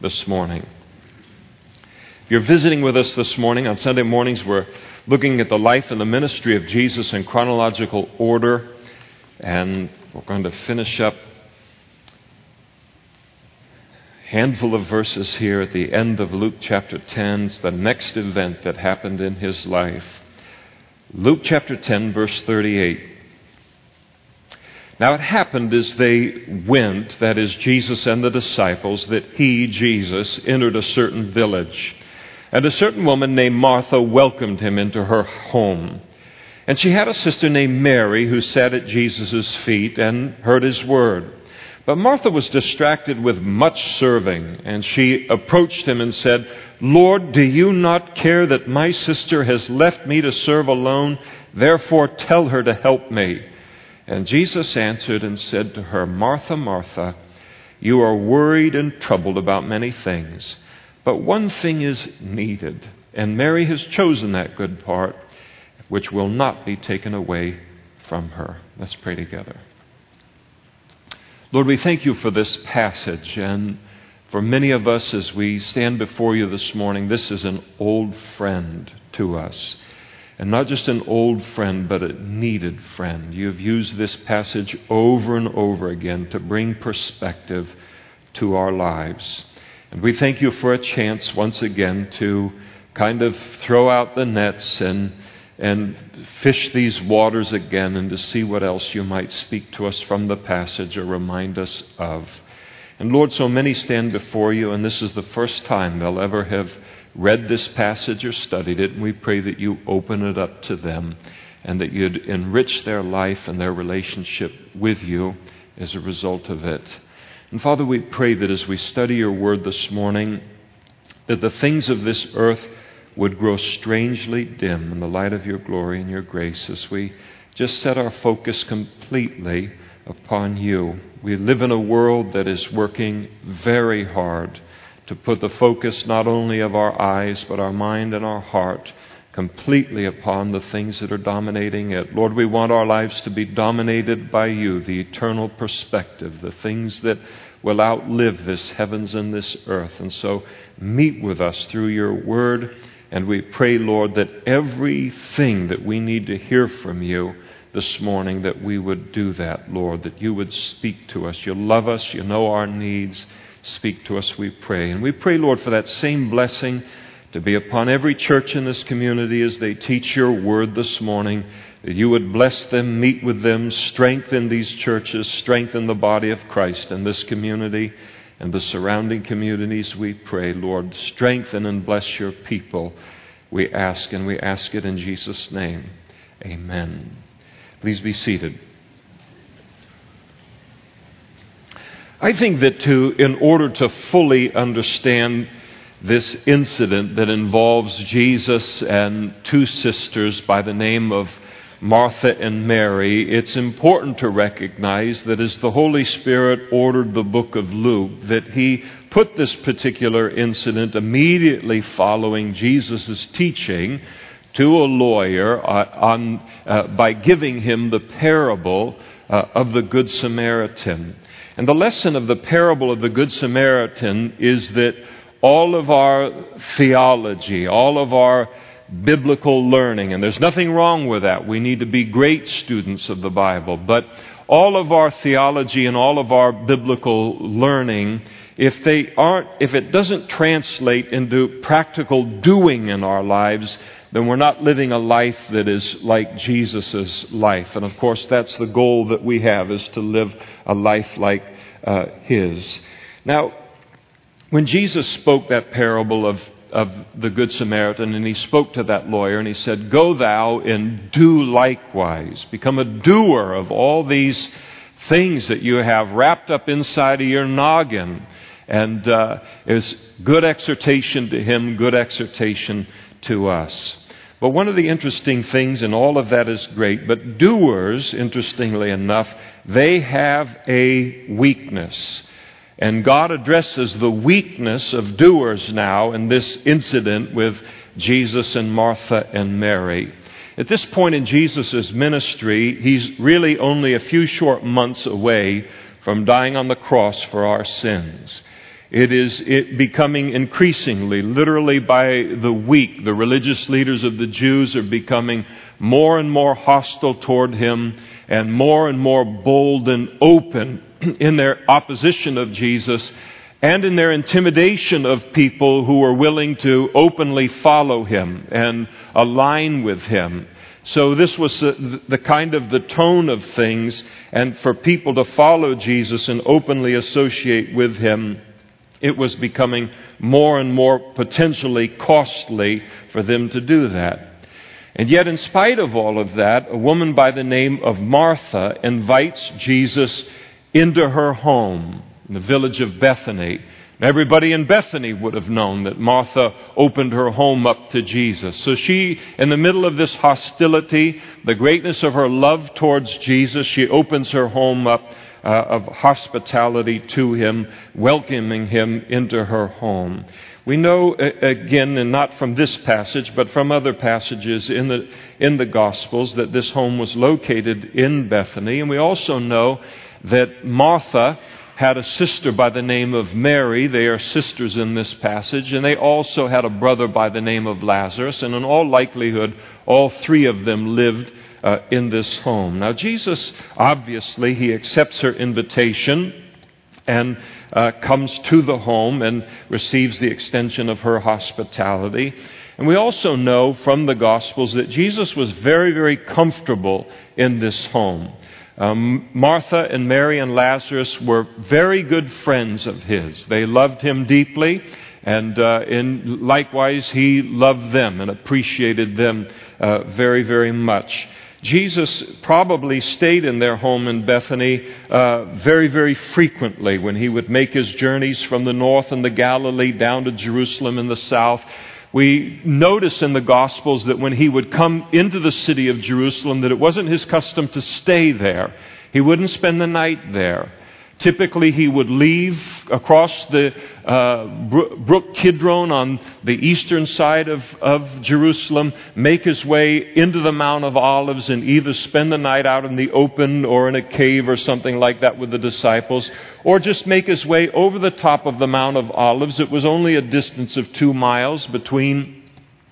this morning. If you're visiting with us this morning, on Sunday mornings, we're looking at the life and the ministry of Jesus in chronological order, and we're going to finish up a handful of verses here at the end of Luke chapter 10. It's the next event that happened in his life. Luke chapter 10, verse 38. Now it happened as they went, that is, Jesus and the disciples, that he, Jesus, entered a certain village. And a certain woman named Martha welcomed him into her home. And she had a sister named Mary who sat at Jesus' feet and heard his word. But Martha was distracted with much serving, and she approached him and said, Lord, do you not care that my sister has left me to serve alone? Therefore tell her to help me. And Jesus answered and said to her, Martha, Martha, you are worried and troubled about many things, but one thing is needed, and Mary has chosen that good part, which will not be taken away from her. Let's pray together. Lord, we thank you for this passage, and for many of us as we stand before you this morning, this is an old friend to us. And not just an old friend, but a needed friend. You have used this passage over and over again to bring perspective to our lives. And we thank you for a chance once again to kind of throw out the nets and, and fish these waters again and to see what else you might speak to us from the passage or remind us of. And Lord, so many stand before you, and this is the first time they'll ever have read this passage or studied it, and we pray that you open it up to them and that you'd enrich their life and their relationship with you as a result of it. And Father, we pray that as we study your word this morning, that the things of this earth would grow strangely dim in the light of your glory and your grace as we just set our focus completely upon you. We live in a world that is working very hard to put the focus not only of our eyes, but our mind and our heart completely upon the things that are dominating it. Lord, we want our lives to be dominated by you, the eternal perspective, the things that will outlive this heavens and this earth. And so meet with us through your word. And we pray, Lord, that everything that we need to hear from you this morning, that we would do that, Lord, that you would speak to us. You love us, you know our needs. Speak to us, we pray. And we pray, Lord, for that same blessing to be upon every church in this community as they teach your word this morning. That you would bless them, meet with them, strengthen these churches, strengthen the body of Christ in this community and the surrounding communities, we pray. Lord, strengthen and bless your people. We ask, and we ask it in Jesus' name. Amen. Please be seated. I think that to, in order to fully understand this incident that involves Jesus and two sisters by the name of Martha and Mary, it's important to recognize that as the Holy Spirit ordered the book of Luke, that he put this particular incident immediately following Jesus' teaching to a lawyer on, uh, by giving him the parable uh, of the Good Samaritan. And the lesson of the parable of the Good Samaritan is that all of our theology, all of our biblical learning, and there's nothing wrong with that. We need to be great students of the Bible. But all of our theology and all of our biblical learning, if they aren't, if it doesn't translate into practical doing in our lives, then we're not living a life that is like Jesus' life. And of course, that's the goal that we have, is to live a life like uh, his. Now, when Jesus spoke that parable of, of the Good Samaritan, and he spoke to that lawyer, and he said, Go thou and do likewise. Become a doer of all these things that you have wrapped up inside of your noggin. And uh, is good exhortation to him, good exhortation to us. But one of the interesting things, and all of that is great, but doers, interestingly enough, they have a weakness. And God addresses the weakness of doers now in this incident with Jesus and Martha and Mary. At this point in Jesus' ministry, he's really only a few short months away from dying on the cross for our sins. It is it becoming increasingly, literally by the week, the religious leaders of the Jews are becoming more and more hostile toward him and more and more bold and open in their opposition of Jesus and in their intimidation of people who are willing to openly follow him and align with him. So this was the, the, kind of the tone of things, and for people to follow Jesus and openly associate with him, it was becoming more and more potentially costly for them to do that. And yet, in spite of all of that, a woman by the name of Martha invites Jesus into her home in the village of Bethany. Everybody in Bethany would have known that Martha opened her home up to Jesus. So she, in the middle of this hostility, the greatness of her love towards Jesus, she opens her home up uh, of hospitality to him, welcoming him into her home. We know, again, and not from this passage, but from other passages in the, in the Gospels, that this home was located in Bethany. And we also know that Martha had a sister by the name of Mary. They are sisters in this passage. And they also had a brother by the name of Lazarus. And in all likelihood, all three of them lived uh, in this home. Now, Jesus, obviously, he accepts her invitation and uh, comes to the home and receives the extension of her hospitality. And we also know from the Gospels that Jesus was very, very comfortable in this home. Um, Martha and Mary and Lazarus were very good friends of his. They loved him deeply, and uh, likewise, he loved them and appreciated them uh, very, very much. Jesus probably stayed in their home in Bethany uh, very, very frequently when he would make his journeys from the north and the Galilee down to Jerusalem in the south. We notice in the Gospels that when he would come into the city of Jerusalem, that it wasn't his custom to stay there. He wouldn't spend the night there. Typically, he would leave across the uh, Brook Kidron on the eastern side of, of Jerusalem, make his way into the Mount of Olives, and either spend the night out in the open or in a cave or something like that with the disciples, or just make his way over the top of the Mount of Olives. It was only a distance of two miles between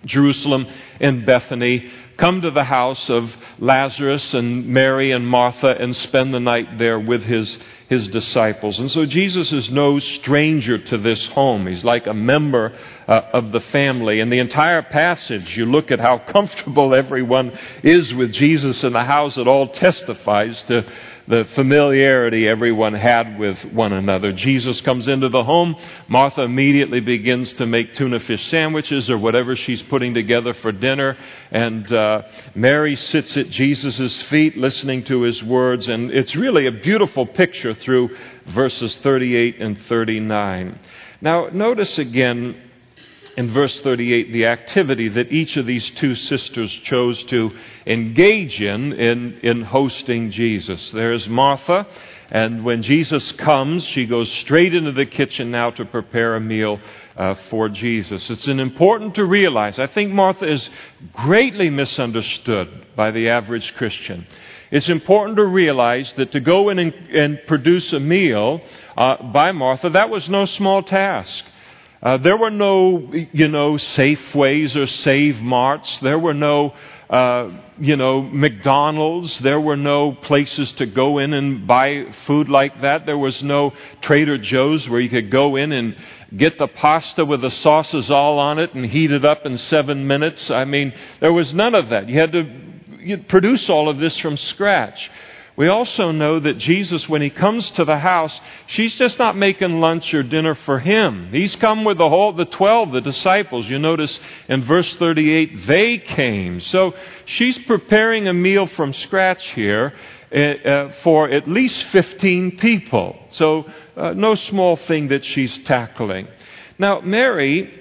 Jerusalem and Bethany come to the house of Lazarus and Mary and Martha and spend the night there with his his disciples. And so Jesus is no stranger to this home. He's like a member uh, of the family. And the entire passage, you look at how comfortable everyone is with Jesus in the house, it all testifies to the familiarity everyone had with one another. Jesus comes into the home. Martha immediately begins to make tuna fish sandwiches or whatever she's putting together for dinner. And uh, Mary sits at Jesus' feet listening to his words. And it's really a beautiful picture through verses 38 and 39. Now, notice again in verse 38 the activity that each of these two sisters chose to engage in in, in hosting Jesus. There's Martha, and when Jesus comes, she goes straight into the kitchen now to prepare a meal uh, for Jesus. It's an important to realize. I think Martha is greatly misunderstood by the average Christian. It's important to realize that to go in and, and produce a meal uh, by Martha, that was no small task. Uh, there were no, you know, Safeways or Save Marts. There were no, uh, you know, McDonald's. There were no places to go in and buy food like that. There was no Trader Joe's where you could go in and get the pasta with the sauces all on it and heat it up in seven minutes. I mean, there was none of that. You had to produce all of this from scratch. We also know that Jesus, when he comes to the house, she's just not making lunch or dinner for him. He's come with the whole, the 12, the disciples. You notice in verse 38, they came. So she's preparing a meal from scratch here uh, uh, for at least 15 people. So uh, no small thing that she's tackling. Now, Mary,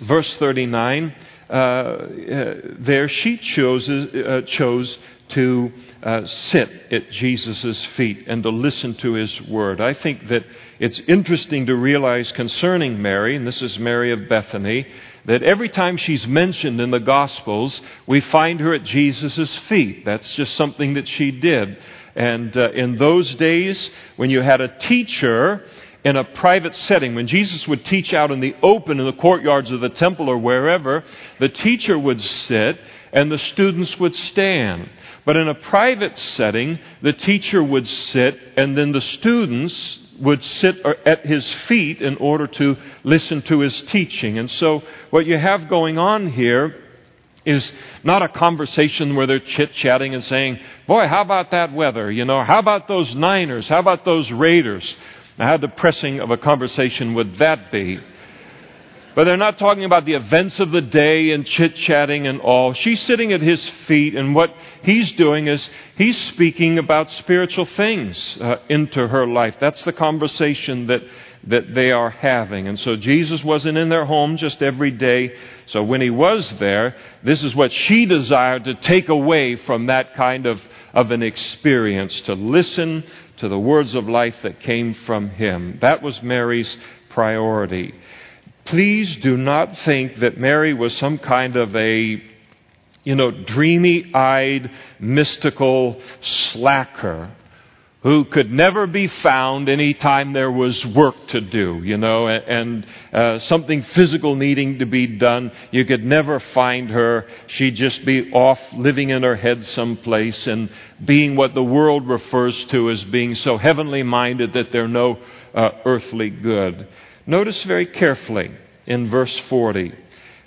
verse 39, uh, uh, there she chooses, uh, chose to uh, sit at Jesus' feet and to listen to his word. I think that it's interesting to realize concerning Mary, and this is Mary of Bethany, that every time she's mentioned in the Gospels, we find her at Jesus' feet. That's just something that she did. And uh, in those days, when you had a teacher in a private setting. When Jesus would teach out in the open in the courtyards of the temple or wherever, the teacher would sit and the students would stand. But in a private setting, the teacher would sit and then the students would sit at his feet in order to listen to his teaching. And so, what you have going on here is not a conversation where they're chit chatting and saying, Boy, how about that weather? You know, how about those Niners? How about those Raiders? How depressing of a conversation would that be? But they're not talking about the events of the day and chit chatting and all. She's sitting at his feet, and what he's doing is he's speaking about spiritual things uh, into her life. That's the conversation that, that they are having. And so Jesus wasn't in their home just every day. So when he was there, this is what she desired to take away from that kind of, of an experience, to listen to the words of life that came from him. That was Mary's priority. Please do not think that Mary was some kind of a, you know, dreamy eyed, mystical slacker who could never be found anytime there was work to do, you know, and uh, something physical needing to be done. You could never find her. She'd just be off living in her head someplace and being what the world refers to as being so heavenly minded that they're no uh, earthly good. Notice very carefully in verse 40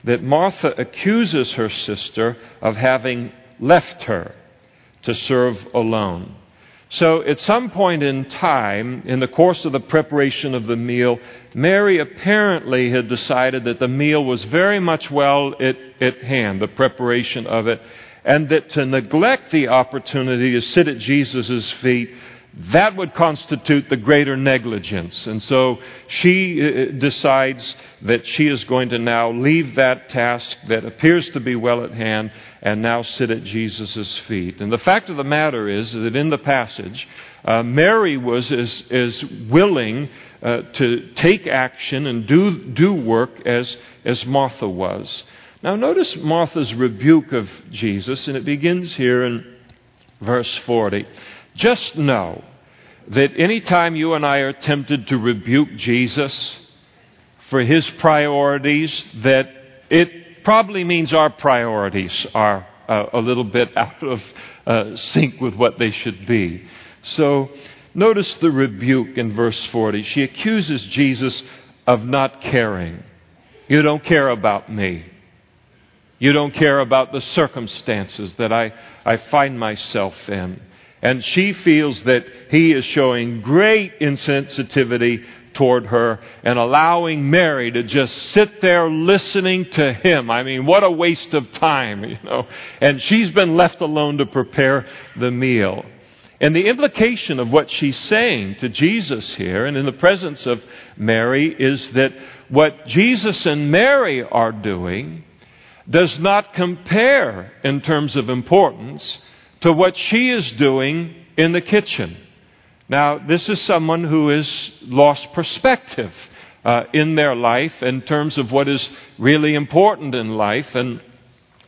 that Martha accuses her sister of having left her to serve alone. So, at some point in time, in the course of the preparation of the meal, Mary apparently had decided that the meal was very much well at, at hand, the preparation of it, and that to neglect the opportunity to sit at Jesus' feet that would constitute the greater negligence. And so she uh, decides that she is going to now leave that task that appears to be well at hand and now sit at Jesus' feet. And the fact of the matter is that in the passage, uh, Mary was as, as willing uh, to take action and do, do work as, as Martha was. Now, notice Martha's rebuke of Jesus, and it begins here in verse 40. Just know that anytime you and I are tempted to rebuke Jesus for his priorities, that it probably means our priorities are uh, a little bit out of uh, sync with what they should be. So notice the rebuke in verse 40. She accuses Jesus of not caring. You don't care about me. You don't care about the circumstances that I, I find myself in. And she feels that he is showing great insensitivity toward her and allowing Mary to just sit there listening to him. I mean, what a waste of time, you know. And she's been left alone to prepare the meal. And the implication of what she's saying to Jesus here and in the presence of Mary is that what Jesus and Mary are doing does not compare in terms of importance to what she is doing in the kitchen. Now, this is someone who has lost perspective uh, in their life in terms of what is really important in life. And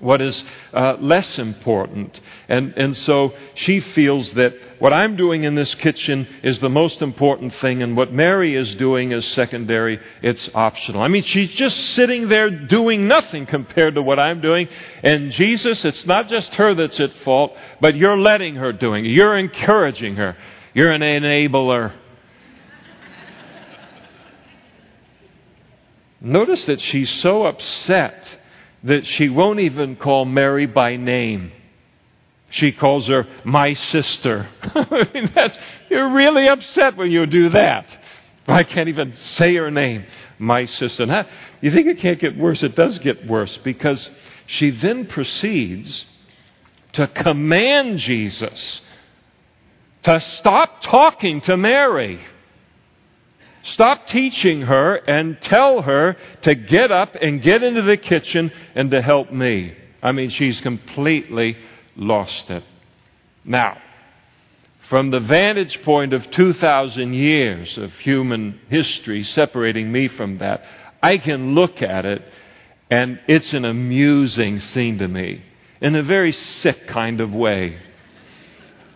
what is uh, less important. And, and so she feels that what I'm doing in this kitchen is the most important thing, and what Mary is doing is secondary. It's optional. I mean, she's just sitting there doing nothing compared to what I'm doing. And Jesus, it's not just her that's at fault, but you're letting her doing it. You're encouraging her. You're an enabler. Notice that she's so upset that she won't even call Mary by name. She calls her my sister. I mean, that's, you're really upset when you do that. I can't even say her name, my sister. Now, you think it can't get worse? It does get worse because she then proceeds to command Jesus to stop talking to Mary. Stop teaching her and tell her to get up and get into the kitchen and to help me. I mean, she's completely lost it. Now, from the vantage point of 2,000 years of human history separating me from that, I can look at it and it's an amusing scene to me in a very sick kind of way.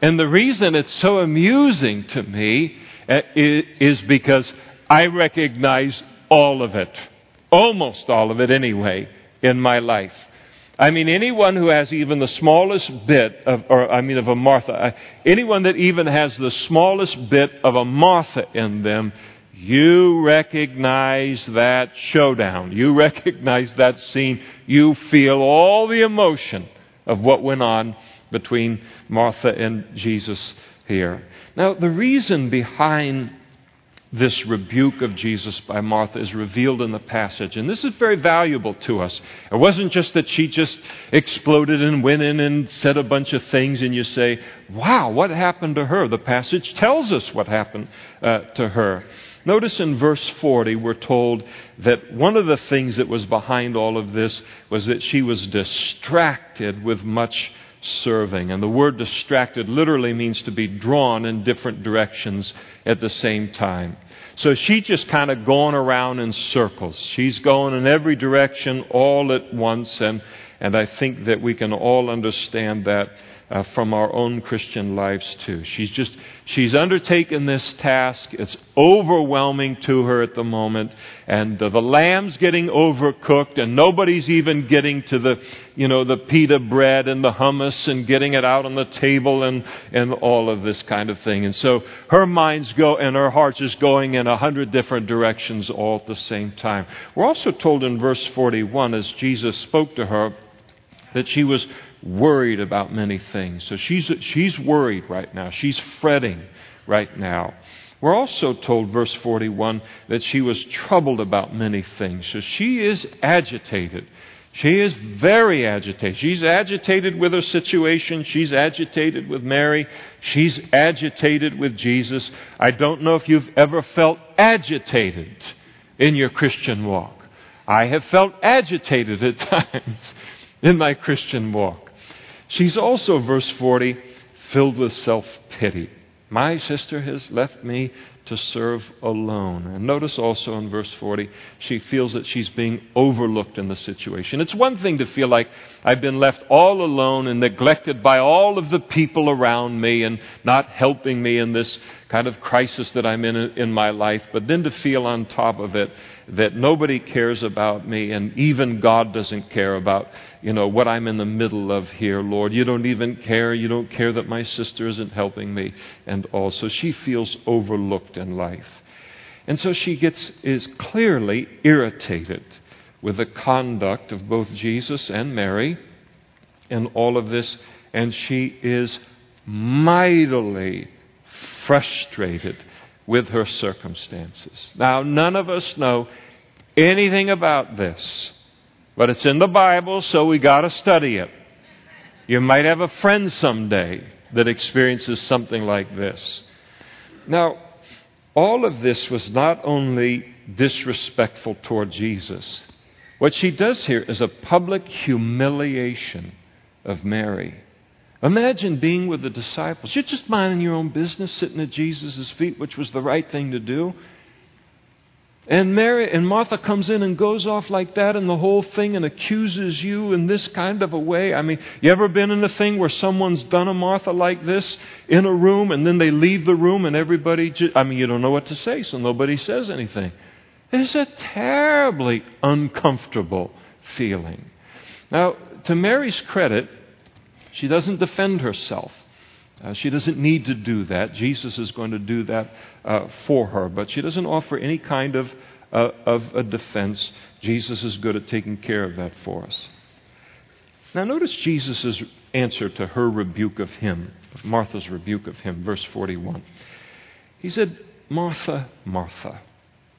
And the reason it's so amusing to me Uh, is because I recognize all of it, almost all of it anyway, in my life. I mean, anyone who has even the smallest bit of, or I mean, of a Martha, uh, anyone that even has the smallest bit of a Martha in them, you recognize that showdown. You recognize that scene. You feel all the emotion of what went on between Martha and Jesus here. Now, the reason behind this rebuke of Jesus by Martha is revealed in the passage. And this is very valuable to us. It wasn't just that she just exploded and went in and said a bunch of things, and you say, wow, what happened to her? The passage tells us what happened uh, to her. Notice in verse 40, we're told that one of the things that was behind all of this was that she was distracted with much serving. And the word distracted literally means to be drawn in different directions at the same time. So she just kind of going around in circles. She's going in every direction all at once. And, and I think that we can all understand that uh, from our own Christian lives too. She's just, she's undertaken this task. It's overwhelming to her at the moment. And uh, the lamb's getting overcooked and nobody's even getting to the, you know, the pita bread and the hummus and getting it out on the table and, and all of this kind of thing. And so her mind's go and her heart's just going in a hundred different directions all at the same time. We're also told in verse 41 as Jesus spoke to her that she was worried about many things. So she's, she's worried right now. She's fretting right now. We're also told, verse 41, that she was troubled about many things. So she is agitated. She is very agitated. She's agitated with her situation. She's agitated with Mary. She's agitated with Jesus. I don't know if you've ever felt agitated in your Christian walk. I have felt agitated at times in my Christian walk. She's also, verse 40, filled with self pity. My sister has left me to serve alone. And notice also in verse 40, she feels that she's being overlooked in the situation. It's one thing to feel like I've been left all alone and neglected by all of the people around me and not helping me in this kind of crisis that I'm in in my life, but then to feel on top of it that nobody cares about me and even God doesn't care about, you know, what I'm in the middle of here, Lord. You don't even care. You don't care that my sister isn't helping me and also she feels overlooked in life. And so she gets is clearly irritated with the conduct of both Jesus and Mary in all of this and she is mightily frustrated with her circumstances. Now, none of us know anything about this, but it's in the Bible, so we got to study it. You might have a friend someday that experiences something like this. Now, all of this was not only disrespectful toward Jesus, what she does here is a public humiliation of Mary. Imagine being with the disciples. You're just minding your own business, sitting at Jesus' feet, which was the right thing to do. And Mary and Martha comes in and goes off like that and the whole thing and accuses you in this kind of a way. I mean, you ever been in a thing where someone's done a Martha like this in a room and then they leave the room and everybody just, I mean, you don't know what to say, so nobody says anything. It's a terribly uncomfortable feeling. Now, to Mary's credit, she doesn't defend herself. Uh, she doesn't need to do that. Jesus is going to do that uh, for her. But she doesn't offer any kind of, uh, of a defense. Jesus is good at taking care of that for us. Now, notice Jesus' answer to her rebuke of him, Martha's rebuke of him, verse 41. He said, Martha, Martha.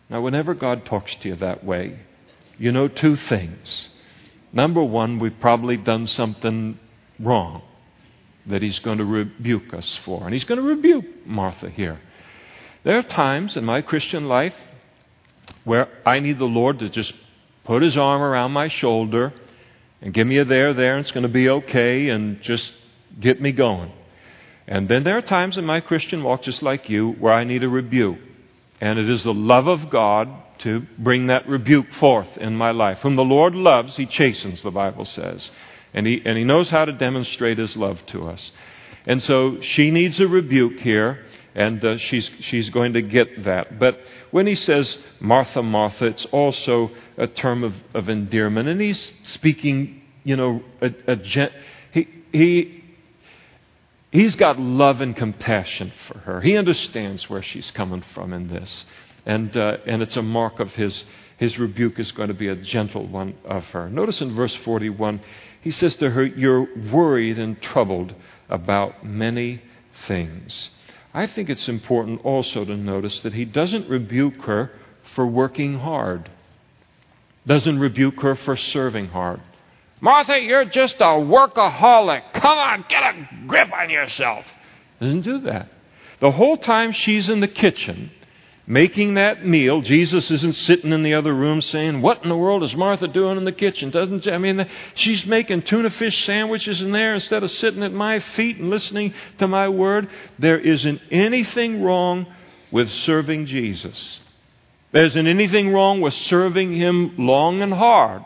Now, whenever God talks to you that way, you know two things. Number one, we've probably done something wrong that he's going to rebuke us for. And he's going to rebuke Martha here. There are times in my Christian life where I need the Lord to just put his arm around my shoulder and give me a there, there, and it's going to be okay, and just get me going. And then there are times in my Christian walk, just like you, where I need a rebuke. And it is the love of God to bring that rebuke forth in my life. Whom the Lord loves, he chastens, the Bible says. And he, and he knows how to demonstrate his love to us. And so she needs a rebuke here. and uh, she's, she's going to get that. But when he says Martha, Martha, it's also a term of, of endearment. And he's speaking, you know, a, a gen- he, he, he's got love and compassion for her. He understands where she's coming from in this. And, uh, and it's a mark of his, his rebuke is going to be a gentle one of her. Notice in verse 41, he says to her, You're worried and troubled about many things. I think it's important also to notice that he doesn't rebuke her for working hard, doesn't rebuke her for serving hard. Martha, you're just a workaholic. Come on, get a grip on yourself. Doesn't do that. The whole time she's in the kitchen, making that meal. Jesus isn't sitting in the other room saying, What in the world is Martha doing in the kitchen? Doesn't she? I mean, she's making tuna fish sandwiches in there instead of sitting at my feet and listening to my word. There isn't anything wrong with serving Jesus. There isn't anything wrong with serving Him long and hard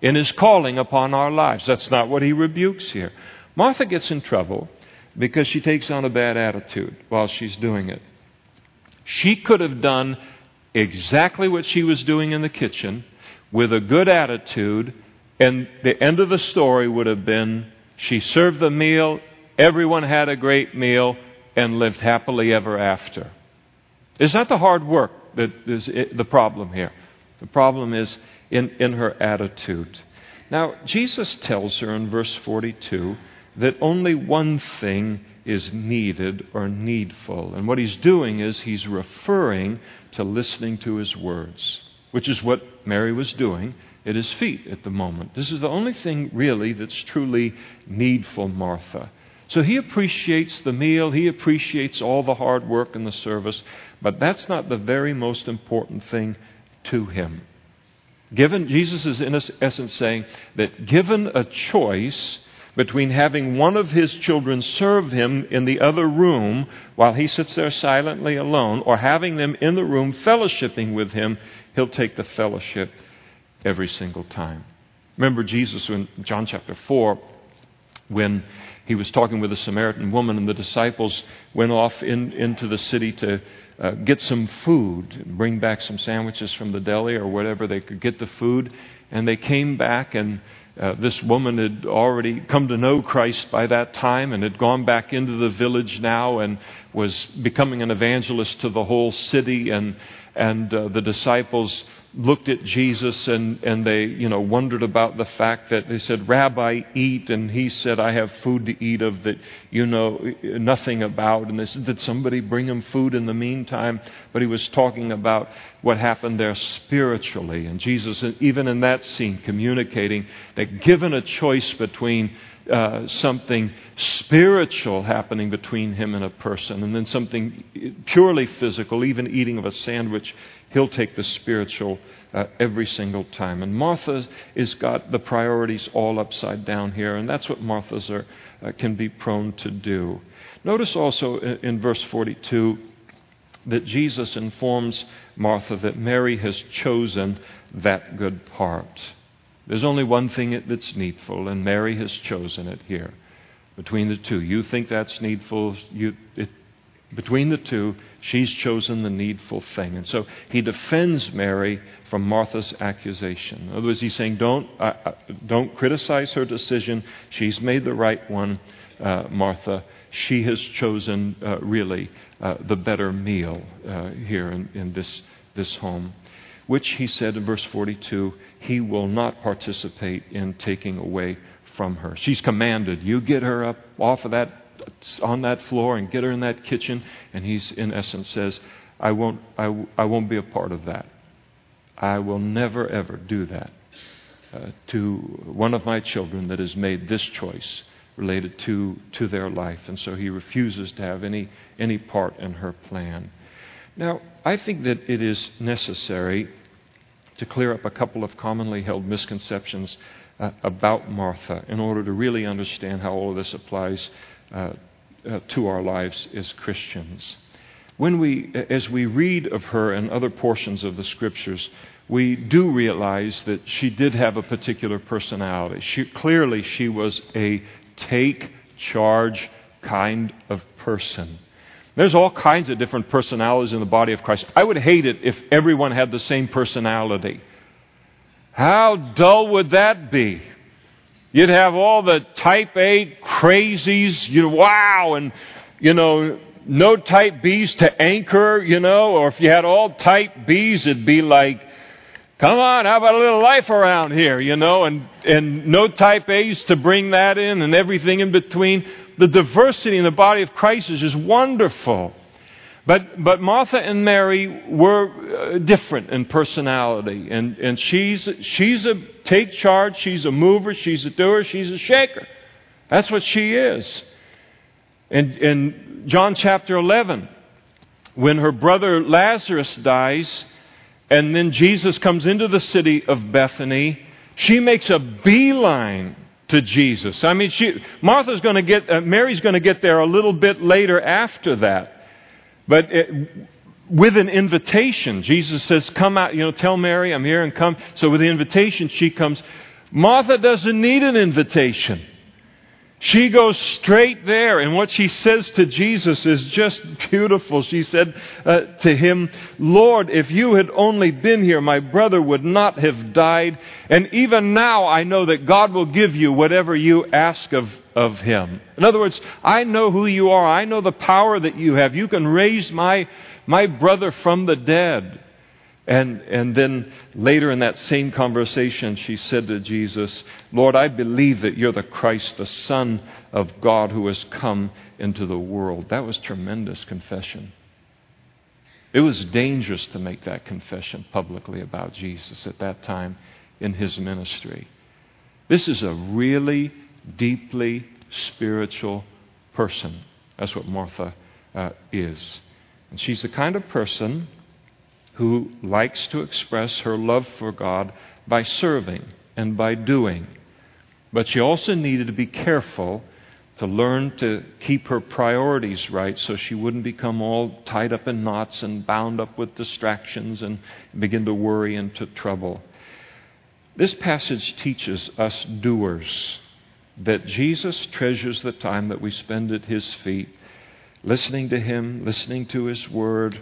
in His calling upon our lives. That's not what He rebukes here. Martha gets in trouble because she takes on a bad attitude while she's doing it. She could have done exactly what she was doing in the kitchen with a good attitude, and the end of the story would have been she served the meal, everyone had a great meal, and lived happily ever after. Is that the hard work that is the problem here? The problem is in, in her attitude. Now, Jesus tells her in verse 42 that only one thing is needed or needful. And what he's doing is he's referring to listening to his words, which is what Mary was doing at his feet at the moment. This is the only thing really that's truly needful, Martha. So he appreciates the meal, he appreciates all the hard work and the service, but that's not the very most important thing to him. Given, Jesus is in essence saying that given a choice, between having one of his children serve him in the other room while he sits there silently alone, or having them in the room fellowshipping with him, he'll take the fellowship every single time. Remember Jesus in John chapter 4 when he was talking with a Samaritan woman, and the disciples went off in, into the city to uh, get some food, bring back some sandwiches from the deli or whatever they could get the food. And they came back, and uh, this woman had already come to know Christ by that time and had gone back into the village now and was becoming an evangelist to the whole city. And, and uh, the disciples looked at Jesus and, and they, you know, wondered about the fact that they said, Rabbi, eat. And he said, I have food to eat of that you know nothing about. And they said, Did somebody bring him food in the meantime? But he was talking about what happened there spiritually. And Jesus, even in that scene, communicating that given a choice between uh, something spiritual happening between him and a person, and then something purely physical, even eating of a sandwich He'll take the spiritual uh, every single time. And Martha has got the priorities all upside down here, and that's what Marthas are, uh, can be prone to do. Notice also in, in verse 42 that Jesus informs Martha that Mary has chosen that good part. There's only one thing that's needful, and Mary has chosen it here. Between the two, you think that's needful. You, it, between the two, she's chosen the needful thing. And so he defends Mary from Martha's accusation. In other words, he's saying, don't, uh, uh, don't criticize her decision. She's made the right one, uh, Martha. She has chosen, uh, really, uh, the better meal uh, here in, in this, this home. Which he said in verse 42 he will not participate in taking away from her. She's commanded, you get her up off of that on that floor and get her in that kitchen. And he's, in essence, says, I won't, I, won't be a part of that. I will never, ever do that uh, to one of my children that has made this choice related to, to their life. And so he refuses to have any, any part in her plan. Now, I think that it is necessary to clear up a couple of commonly held misconceptions uh, about Martha in order to really understand how all of this applies uh, uh, to our lives as Christians. When we, as we read of her in other portions of the scriptures, we do realize that she did have a particular personality. She, clearly, she was a take charge kind of person. There's all kinds of different personalities in the body of Christ. I would hate it if everyone had the same personality. How dull would that be? You'd have all the type A crazies, you know, wow, and, you know, no type B's to anchor, you know, or if you had all type B's, it'd be like, come on, how about a little life around here, you know, and, and no type A's to bring that in and everything in between. The diversity in the body of Christ is just wonderful. But, but Martha and Mary were uh, different in personality. And, and she's, she's a take charge, she's a mover, she's a doer, she's a shaker. That's what she is. In, in John chapter 11, when her brother Lazarus dies, and then Jesus comes into the city of Bethany, she makes a beeline to Jesus. I mean, she, Martha's going to get, uh, Mary's going to get there a little bit later after that. But it, with an invitation, Jesus says, Come out, you know, tell Mary I'm here and come. So with the invitation, she comes. Martha doesn't need an invitation. She goes straight there, and what she says to Jesus is just beautiful. She said uh, to him, Lord, if you had only been here, my brother would not have died. And even now, I know that God will give you whatever you ask of, of him. In other words, I know who you are. I know the power that you have. You can raise my, my brother from the dead. And, and then later in that same conversation, she said to Jesus, Lord, I believe that you're the Christ, the Son of God who has come into the world. That was tremendous confession. It was dangerous to make that confession publicly about Jesus at that time in his ministry. This is a really deeply spiritual person. That's what Martha uh, is. And she's the kind of person who likes to express her love for God by serving and by doing. But she also needed to be careful to learn to keep her priorities right so she wouldn't become all tied up in knots and bound up with distractions and begin to worry and to trouble. This passage teaches us doers that Jesus treasures the time that we spend at his feet, listening to him, listening to his word,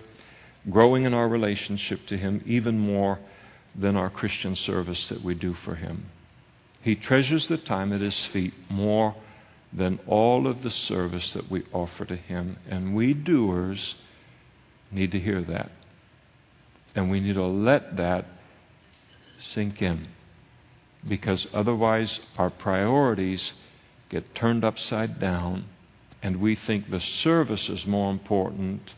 growing in our relationship to Him even more than our Christian service that we do for Him. He treasures the time at His feet more than all of the service that we offer to Him. And we doers need to hear that. And we need to let that sink in. Because otherwise, our priorities get turned upside down, and we think the service is more important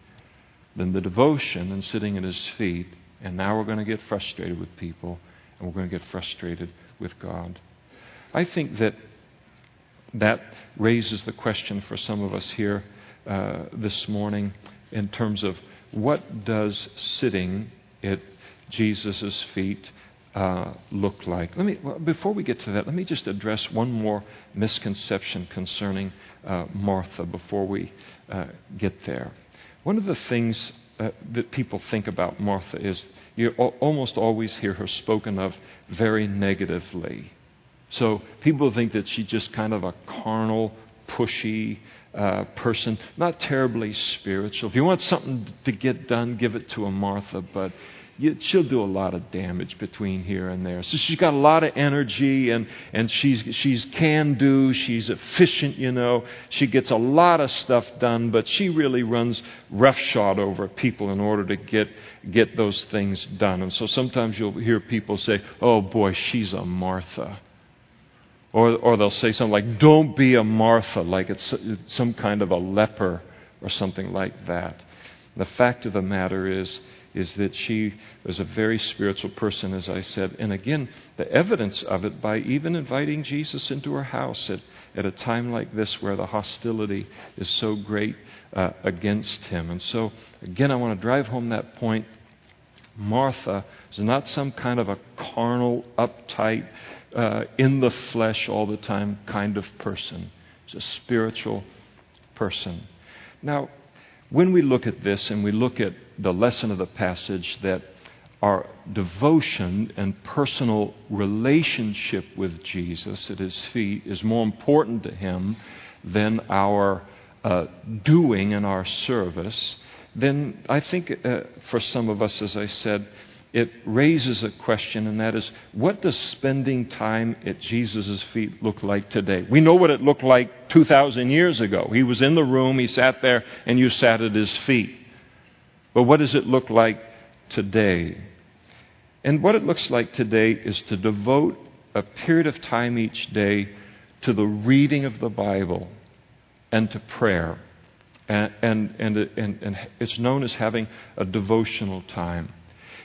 than the devotion and sitting at his feet. And now we're going to get frustrated with people and we're going to get frustrated with God. I think that that raises the question for some of us here uh, this morning in terms of what does sitting at Jesus' feet uh, look like? Let me, well, before we get to that, let me just address one more misconception concerning uh, Martha before we uh, get there. One of the things uh, that people think about Martha is you almost always hear her spoken of very negatively. So people think that she's just kind of a carnal, pushy uh, person, not terribly spiritual. If you want something to get done, give it to a Martha, but she'll do a lot of damage between here and there. So she's got a lot of energy and, and she's, she's can do, she's efficient, you know. She gets a lot of stuff done, but she really runs roughshod over people in order to get, get those things done. And so sometimes you'll hear people say, oh boy, she's a Martha. Or, or they'll say something like, don't be a Martha, like it's some kind of a leper or something like that. The fact of the matter is, is that she was a very spiritual person, as I said. And again, the evidence of it by even inviting Jesus into her house at, at a time like this where the hostility is so great uh, against him. And so, again, I want to drive home that point. Martha is not some kind of a carnal, uptight, uh, in the flesh all the time kind of person. She's a spiritual person. Now, when we look at this and we look at the lesson of the passage that our devotion and personal relationship with Jesus at his feet is more important to him than our uh, doing and our service, then I think uh, for some of us, as I said, it raises a question, and that is what does spending time at Jesus' feet look like today? We know what it looked like 2,000 years ago. He was in the room, he sat there, and you sat at his feet. But what does it look like today? And what it looks like today is to devote a period of time each day to the reading of the Bible and to prayer. And, and, and, and, and it's known as having a devotional time.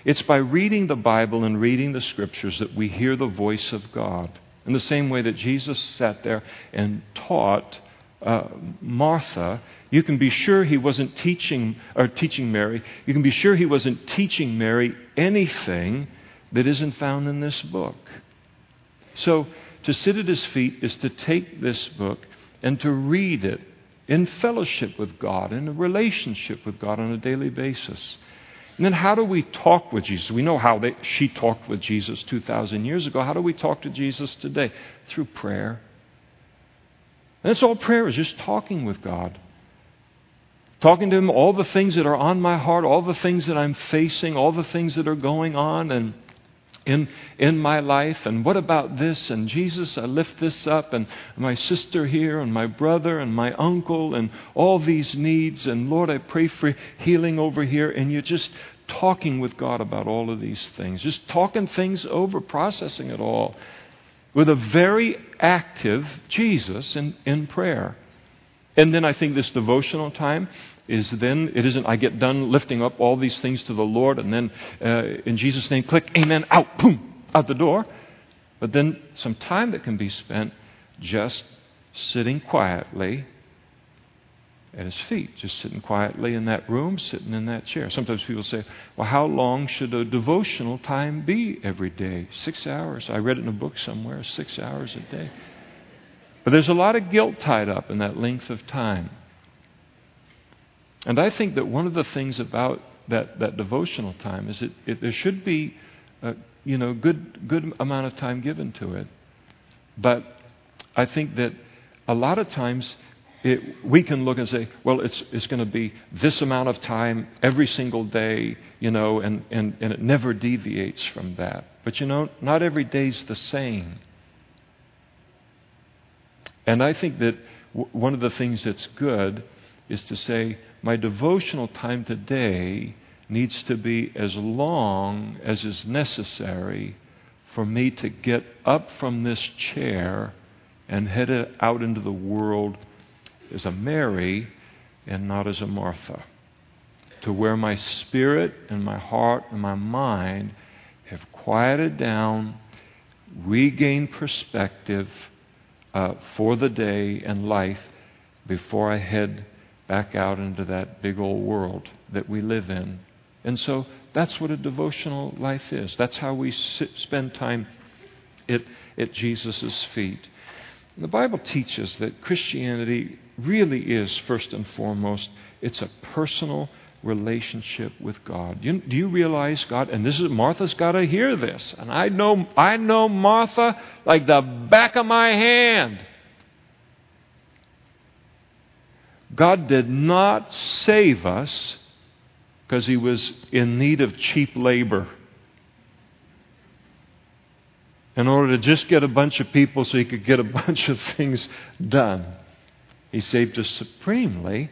It's by reading the Bible and reading the Scriptures that we hear the voice of God. In the same way that Jesus sat there and taught uh, Martha, you can be sure he wasn't teaching or teaching Mary. You can be sure he wasn't teaching Mary anything that isn't found in this book. So to sit at his feet is to take this book and to read it in fellowship with God, in a relationship with God on a daily basis. And then how do we talk with Jesus? We know how they, she talked with Jesus 2,000 years ago. How do we talk to Jesus today? Through prayer. And that's all prayer is, just talking with God. Talking to Him all the things that are on my heart, all the things that I'm facing, all the things that are going on, and in, in my life. And what about this? And Jesus, I lift this up, and my sister here, and my brother, and my uncle, and all these needs. And Lord, I pray for healing over here. And you're just talking with God about all of these things, just talking things over, processing it all with a very active Jesus in, in prayer. And then I think this devotional time is then, it isn't I get done lifting up all these things to the Lord and then uh, in Jesus' name, click, amen, out, boom, out the door. But then some time that can be spent just sitting quietly at his feet, just sitting quietly in that room, sitting in that chair. Sometimes people say, well, how long should a devotional time be every day? Six hours. I read it in a book somewhere, six hours a day. But there's a lot of guilt tied up in that length of time. And I think that one of the things about that, that devotional time is that there should be a you know, good, good amount of time given to it. But I think that a lot of times it, we can look and say, well, it's, it's going to be this amount of time every single day, you know, and, and, and it never deviates from that. But you know, not every day's the same. And I think that w- one of the things that's good is to say, my devotional time today needs to be as long as is necessary for me to get up from this chair and head out into the world as a Mary and not as a Martha. To where my spirit and my heart and my mind have quieted down, regained perspective uh, for the day and life before I head back out into that big old world that we live in. And so that's what a devotional life is. That's how we sit, spend time at, at Jesus' feet. And the Bible teaches that Christianity really is, first and foremost, it's a personal relationship with God. You, do you realize God? And this is Martha's got to hear this. And I know I know Martha like the back of my hand. God did not save us because he was in need of cheap labor. In order to just get a bunch of people so he could get a bunch of things done. He saved us supremely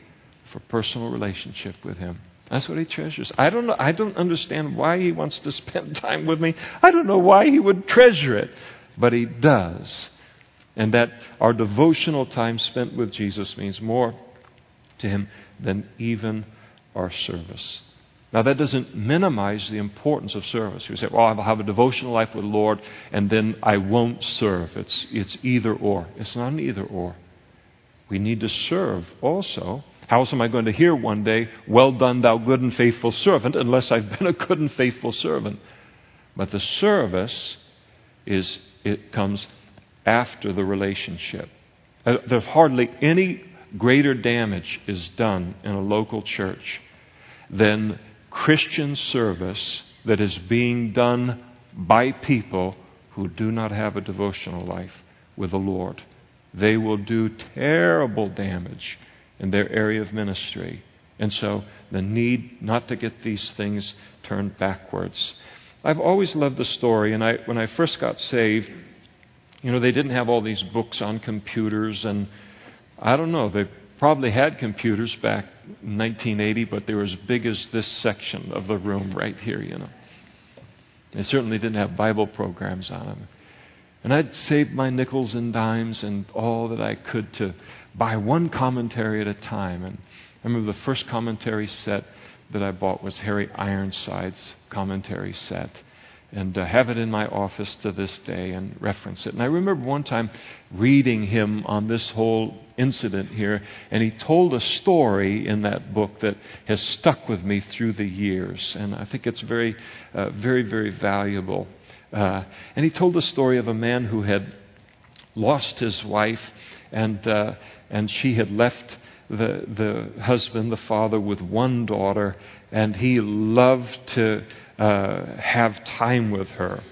for personal relationship with him. That's what he treasures. I don't know, I don't understand why he wants to spend time with me. I don't know why he would treasure it, but he does. And that our devotional time spent with Jesus means more to Him than even our service. Now, that doesn't minimize the importance of service. You say, well, I'll have a devotional life with the Lord and then I won't serve. It's, it's either or. It's not an either or. We need to serve also. How else am I going to hear one day, Well done, thou good and faithful servant, unless I've been a good and faithful servant? But the service is, it comes after the relationship. Uh, there's hardly any greater damage is done in a local church than Christian service that is being done by people who do not have a devotional life with the Lord. They will do terrible damage in their area of ministry. And so the need not to get these things turned backwards. I've always loved the story, and I, when I first got saved, you know, they didn't have all these books on computers, and I don't know, they probably had computers back in 1980, but they were as big as this section of the room right here, you know. They certainly didn't have Bible programs on them. And I'd saved my nickels and dimes and all that I could to buy one commentary at a time. And I remember the first commentary set that I bought was Harry Ironside's commentary set and uh, have it in my office to this day and reference it. And I remember one time reading him on this whole incident here, and he told a story in that book that has stuck with me through the years, and I think it's very, uh, very, very valuable. Uh, and he told the story of a man who had lost his wife, and uh, and she had left the the husband, the father, with one daughter, and he loved to uh, have time with her.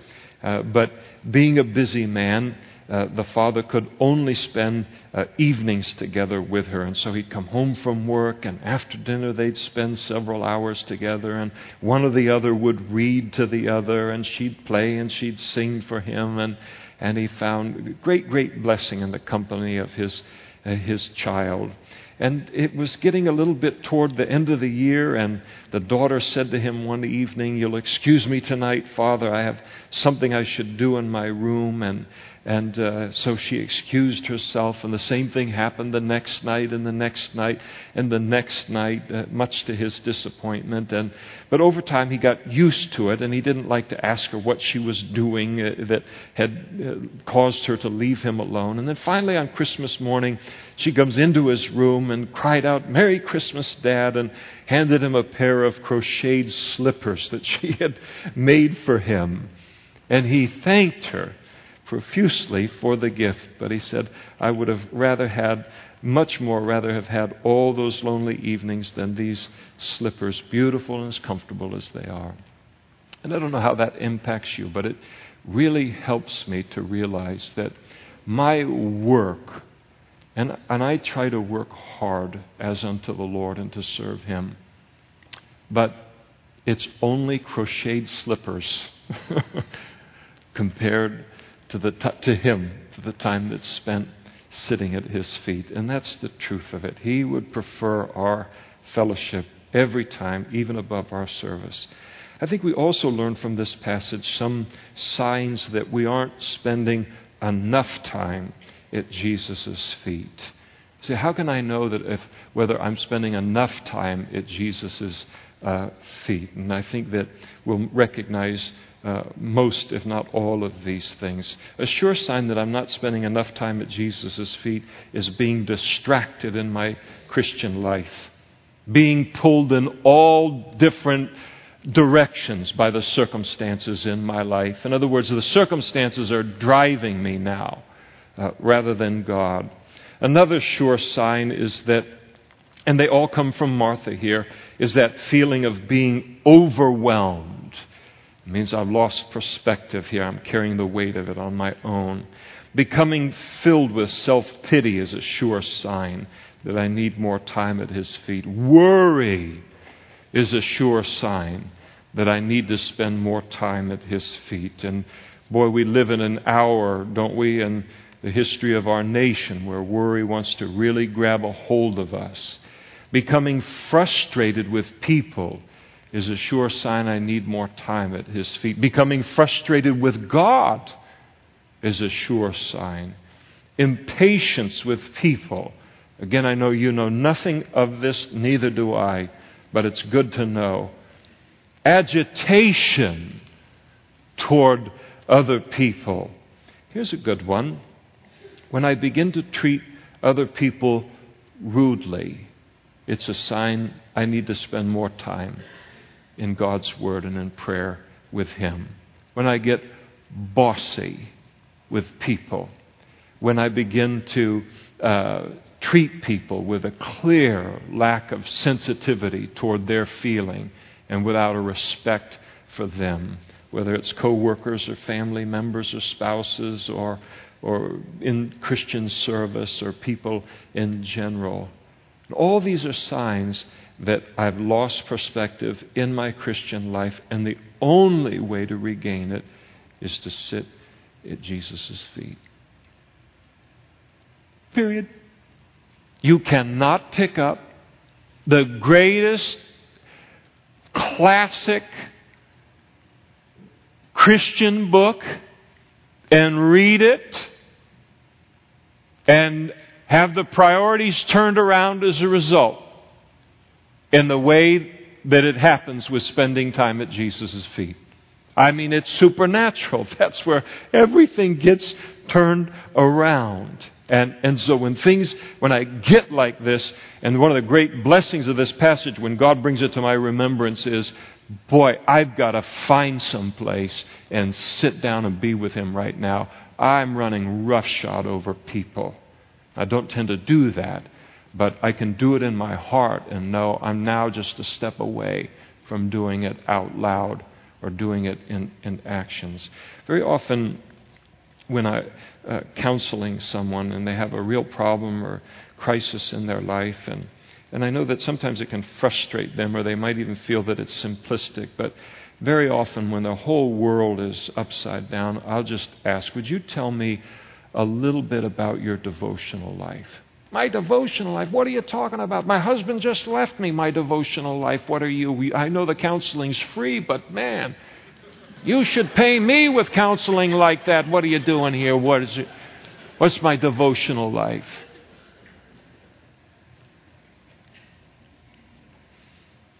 Uh, but being a busy man, uh, the father could only spend uh, evenings together with her. And so he'd come home from work, and after dinner, they'd spend several hours together. And one or the other would read to the other, and she'd play and she'd sing for him. And, and he found great, great blessing in the company of his, uh, his child. And it was getting a little bit toward the end of the year, and the daughter said to him one evening, You'll excuse me tonight, Father. I have something I should do in my room. And, and uh, so she excused herself, and the same thing happened the next night, and the next night, and the next night, uh, much to his disappointment. And, but over time, he got used to it, and he didn't like to ask her what she was doing uh, that had uh, caused her to leave him alone. And then finally, on Christmas morning, she comes into his room and cried out, Merry Christmas, Dad, and handed him a pair of crocheted slippers that she had made for him. And he thanked her profusely for the gift, but he said, I would have rather had, much more rather have had all those lonely evenings than these slippers, beautiful and as comfortable as they are. And I don't know how that impacts you, but it really helps me to realize that my work, and, and I try to work hard as unto the Lord and to serve Him, but it's only crocheted slippers compared to, the t- to Him, to the time that's spent sitting at His feet. And that's the truth of it. He would prefer our fellowship every time, even above our service. I think we also learn from this passage some signs that we aren't spending enough time at Jesus' feet. See, how can I know that if whether I'm spending enough time at Jesus' uh, feet? And I think that we'll recognize uh, most, if not all, of these things. A sure sign that I'm not spending enough time at Jesus' feet is being distracted in my Christian life, being pulled in all different directions by the circumstances in my life. In other words, the circumstances are driving me now uh, rather than God. Another sure sign is that, and they all come from Martha here, is that feeling of being overwhelmed it means I've lost perspective here. I'm carrying the weight of it on my own. Becoming filled with self pity is a sure sign that I need more time at His feet. Worry is a sure sign that I need to spend more time at His feet. And boy, we live in an hour, don't we, in the history of our nation where worry wants to really grab a hold of us. Becoming frustrated with people is a sure sign I need more time at His feet. Becoming frustrated with God is a sure sign. Impatience with people. Again, I know you know nothing of this, neither do I, but it's good to know. Agitation toward other people. Here's a good one. When I begin to treat other people rudely, it's a sign I need to spend more time in God's Word and in prayer with Him. When I get bossy with people, when I begin to uh, treat people with a clear lack of sensitivity toward their feeling and without a respect for them, whether it's coworkers or family members or spouses or, or in Christian service or people in general. All these are signs that I've lost perspective in my Christian life, and the only way to regain it is to sit at Jesus' feet. Period. You cannot pick up the greatest classic Christian book and read it and have the priorities turned around as a result in the way that it happens with spending time at Jesus' feet. I mean, it's supernatural. That's where everything gets turned around. And, and so when things, when I get like this, and one of the great blessings of this passage, when God brings it to my remembrance, is boy, I've got to find some place and sit down and be with Him right now. I'm running roughshod over people. I don't tend to do that, but I can do it in my heart and know I'm now just a step away from doing it out loud or doing it in, in actions. Very often, when I uh, counseling someone and they have a real problem or crisis in their life, and and I know that sometimes it can frustrate them, or they might even feel that it's simplistic. But very often, when the whole world is upside down, I'll just ask, Would you tell me a little bit about your devotional life? My devotional life? What are you talking about? My husband just left me. My devotional life. What are you? I know the counseling's free, but man, you should pay me with counseling like that. What are you doing here? What is it? What's my devotional life?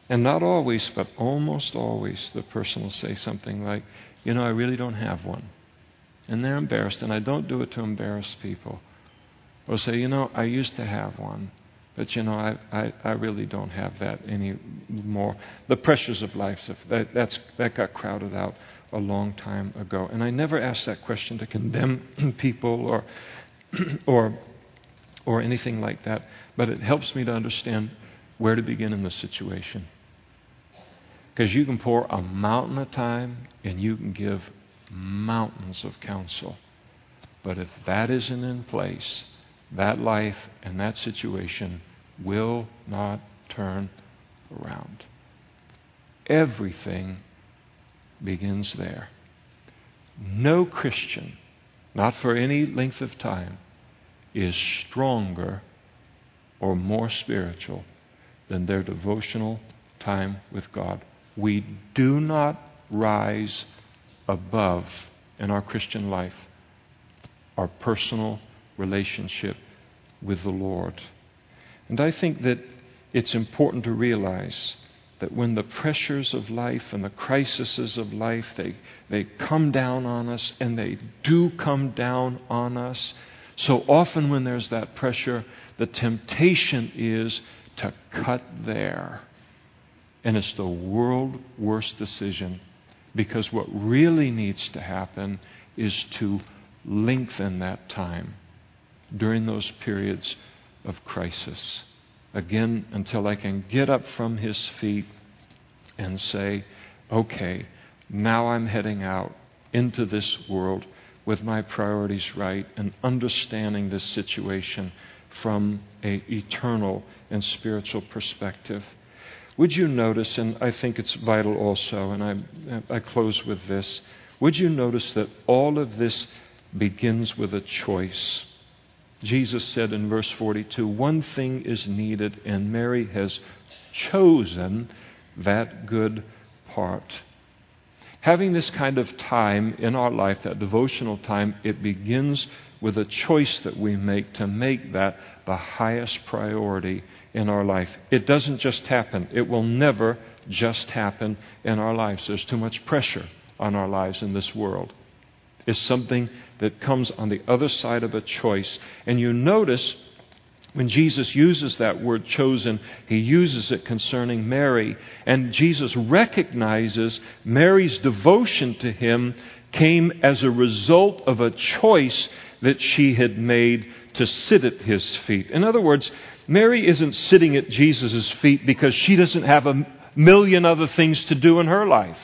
And not always, but almost always, the person will say something like, You know, I really don't have one. And they're embarrassed, and I don't do it to embarrass people. Or say, You know, I used to have one, but you know, I, I, I really don't have that anymore. The pressures of life, that, that's, that got crowded out a long time ago. And I never ask that question to condemn people or, or, or anything like that, but it helps me to understand where to begin in the situation. Because you can pour a mountain of time and you can give mountains of counsel. But if that isn't in place, that life and that situation will not turn around. Everything begins there. No Christian, not for any length of time, is stronger or more spiritual than their devotional time with God we do not rise above in our Christian life our personal relationship with the Lord. And I think that it's important to realize that when the pressures of life and the crises of life they, they come down on us and they do come down on us so often when there's that pressure the temptation is to cut there and it's the world worst decision because what really needs to happen is to lengthen that time during those periods of crisis. Again, until I can get up from his feet and say, okay, now I'm heading out into this world with my priorities right and understanding this situation from an eternal and spiritual perspective. Would you notice, and I think it's vital also, and I, I close with this, would you notice that all of this begins with a choice? Jesus said in verse 42 one thing is needed, and Mary has chosen that good part. Having this kind of time in our life, that devotional time, it begins with a choice that we make to make that the highest priority in our life. It doesn't just happen, it will never just happen in our lives. There's too much pressure on our lives in this world. It's something that comes on the other side of a choice. And you notice when Jesus uses that word chosen, he uses it concerning Mary. And Jesus recognizes Mary's devotion to him came as a result of a choice that she had made to sit at his feet. In other words, Mary isn't sitting at Jesus' feet because she doesn't have a million other things to do in her life.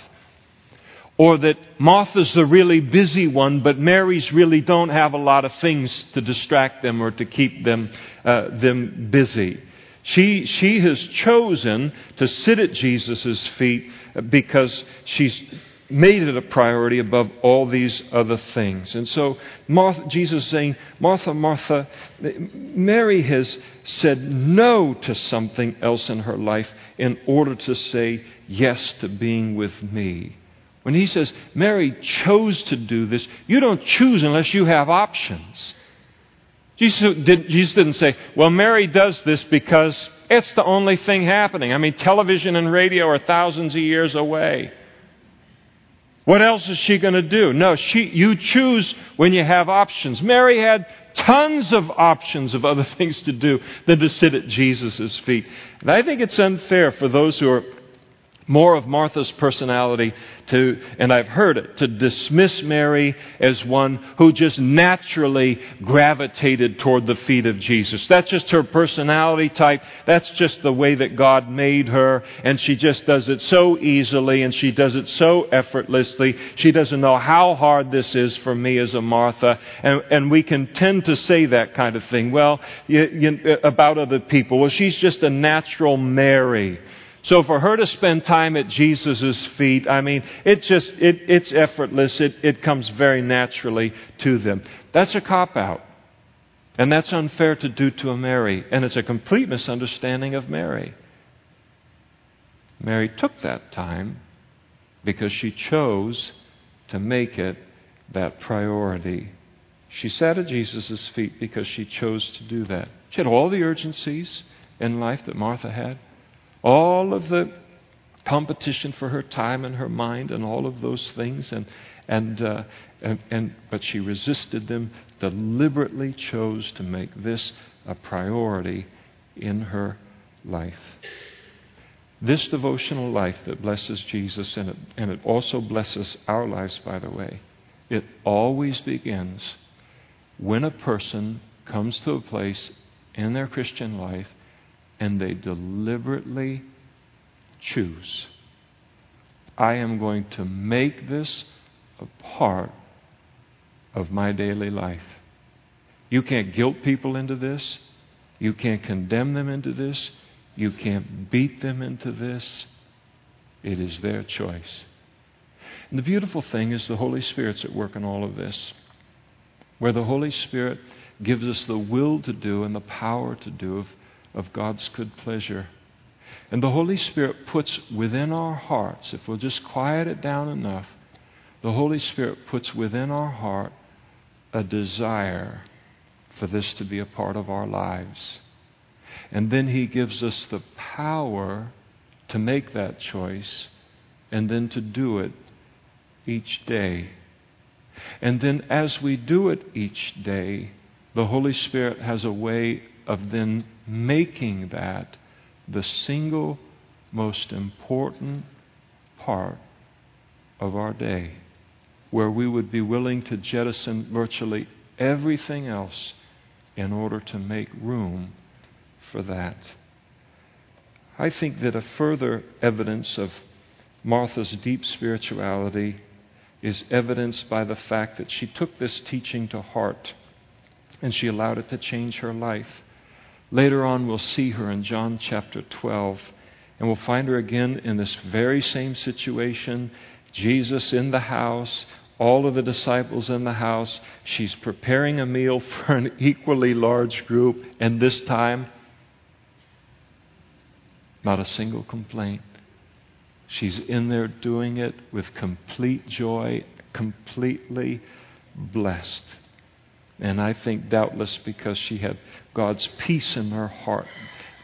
Or that Martha's the really busy one, but Mary's really don't have a lot of things to distract them or to keep them, uh, them busy. She, she has chosen to sit at Jesus' feet because she's made it a priority above all these other things. And so Martha, Jesus is saying, Martha, Martha, Mary has said no to something else in her life in order to say yes to being with me. When he says, Mary chose to do this, you don't choose unless you have options. Jesus, did, Jesus didn't say, well, Mary does this because it's the only thing happening. I mean, television and radio are thousands of years away. What else is she going to do? No, she, you choose when you have options. Mary had tons of options of other things to do than to sit at Jesus' feet. And I think it's unfair for those who are more of Martha's personality to, and I've heard it, to dismiss Mary as one who just naturally gravitated toward the feet of Jesus. That's just her personality type. That's just the way that God made her, and she just does it so easily and she does it so effortlessly. She doesn't know how hard this is for me as a Martha, and, and we can tend to say that kind of thing. Well, you, you, about other people. Well, she's just a natural Mary. So for her to spend time at Jesus' feet, I mean, it just, it, it's effortless. It, it comes very naturally to them. That's a cop out. And that's unfair to do to a Mary. And it's a complete misunderstanding of Mary. Mary took that time because she chose to make it that priority. She sat at Jesus' feet because she chose to do that. She had all the urgencies in life that Martha had all of the competition for her time and her mind and all of those things and and, uh, and, and but she resisted them deliberately chose to make this a priority in her life. This devotional life that blesses Jesus and it, and it also blesses our lives by the way it always begins when a person comes to a place in their Christian life and they deliberately choose. I am going to make this a part of my daily life. You can't guilt people into this. You can't condemn them into this. You can't beat them into this. It is their choice. And the beautiful thing is the Holy Spirit's at work in all of this. Where the Holy Spirit gives us the will to do and the power to do of God's good pleasure. And the Holy Spirit puts within our hearts, if we'll just quiet it down enough, the Holy Spirit puts within our heart a desire for this to be a part of our lives. And then He gives us the power to make that choice and then to do it each day. And then as we do it each day, the Holy Spirit has a way of then making that the single most important part of our day, where we would be willing to jettison virtually everything else in order to make room for that. I think that a further evidence of Martha's deep spirituality is evidenced by the fact that she took this teaching to heart and she allowed it to change her life. Later on, we'll see her in John chapter 12, and we'll find her again in this very same situation. Jesus in the house, all of the disciples in the house. She's preparing a meal for an equally large group, and this time, not a single complaint. She's in there doing it with complete joy, completely blessed. And I think doubtless because she had God's peace in her heart,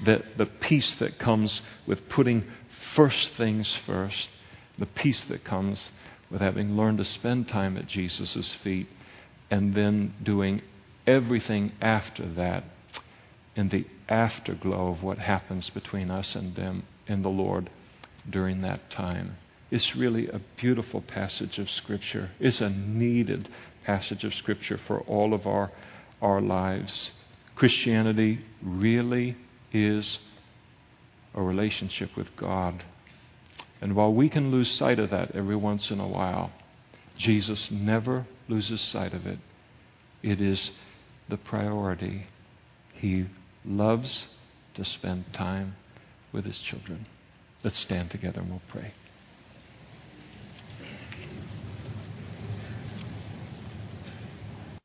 that the peace that comes with putting first things first, the peace that comes with having learned to spend time at Jesus' feet, and then doing everything after that in the afterglow of what happens between us and them in the Lord during that time. It's really a beautiful passage of Scripture. It's a needed passage of Scripture for all of our, our lives. Christianity really is a relationship with God. And while we can lose sight of that every once in a while, Jesus never loses sight of it. It is the priority. He loves to spend time with his children. Let's stand together and we'll pray.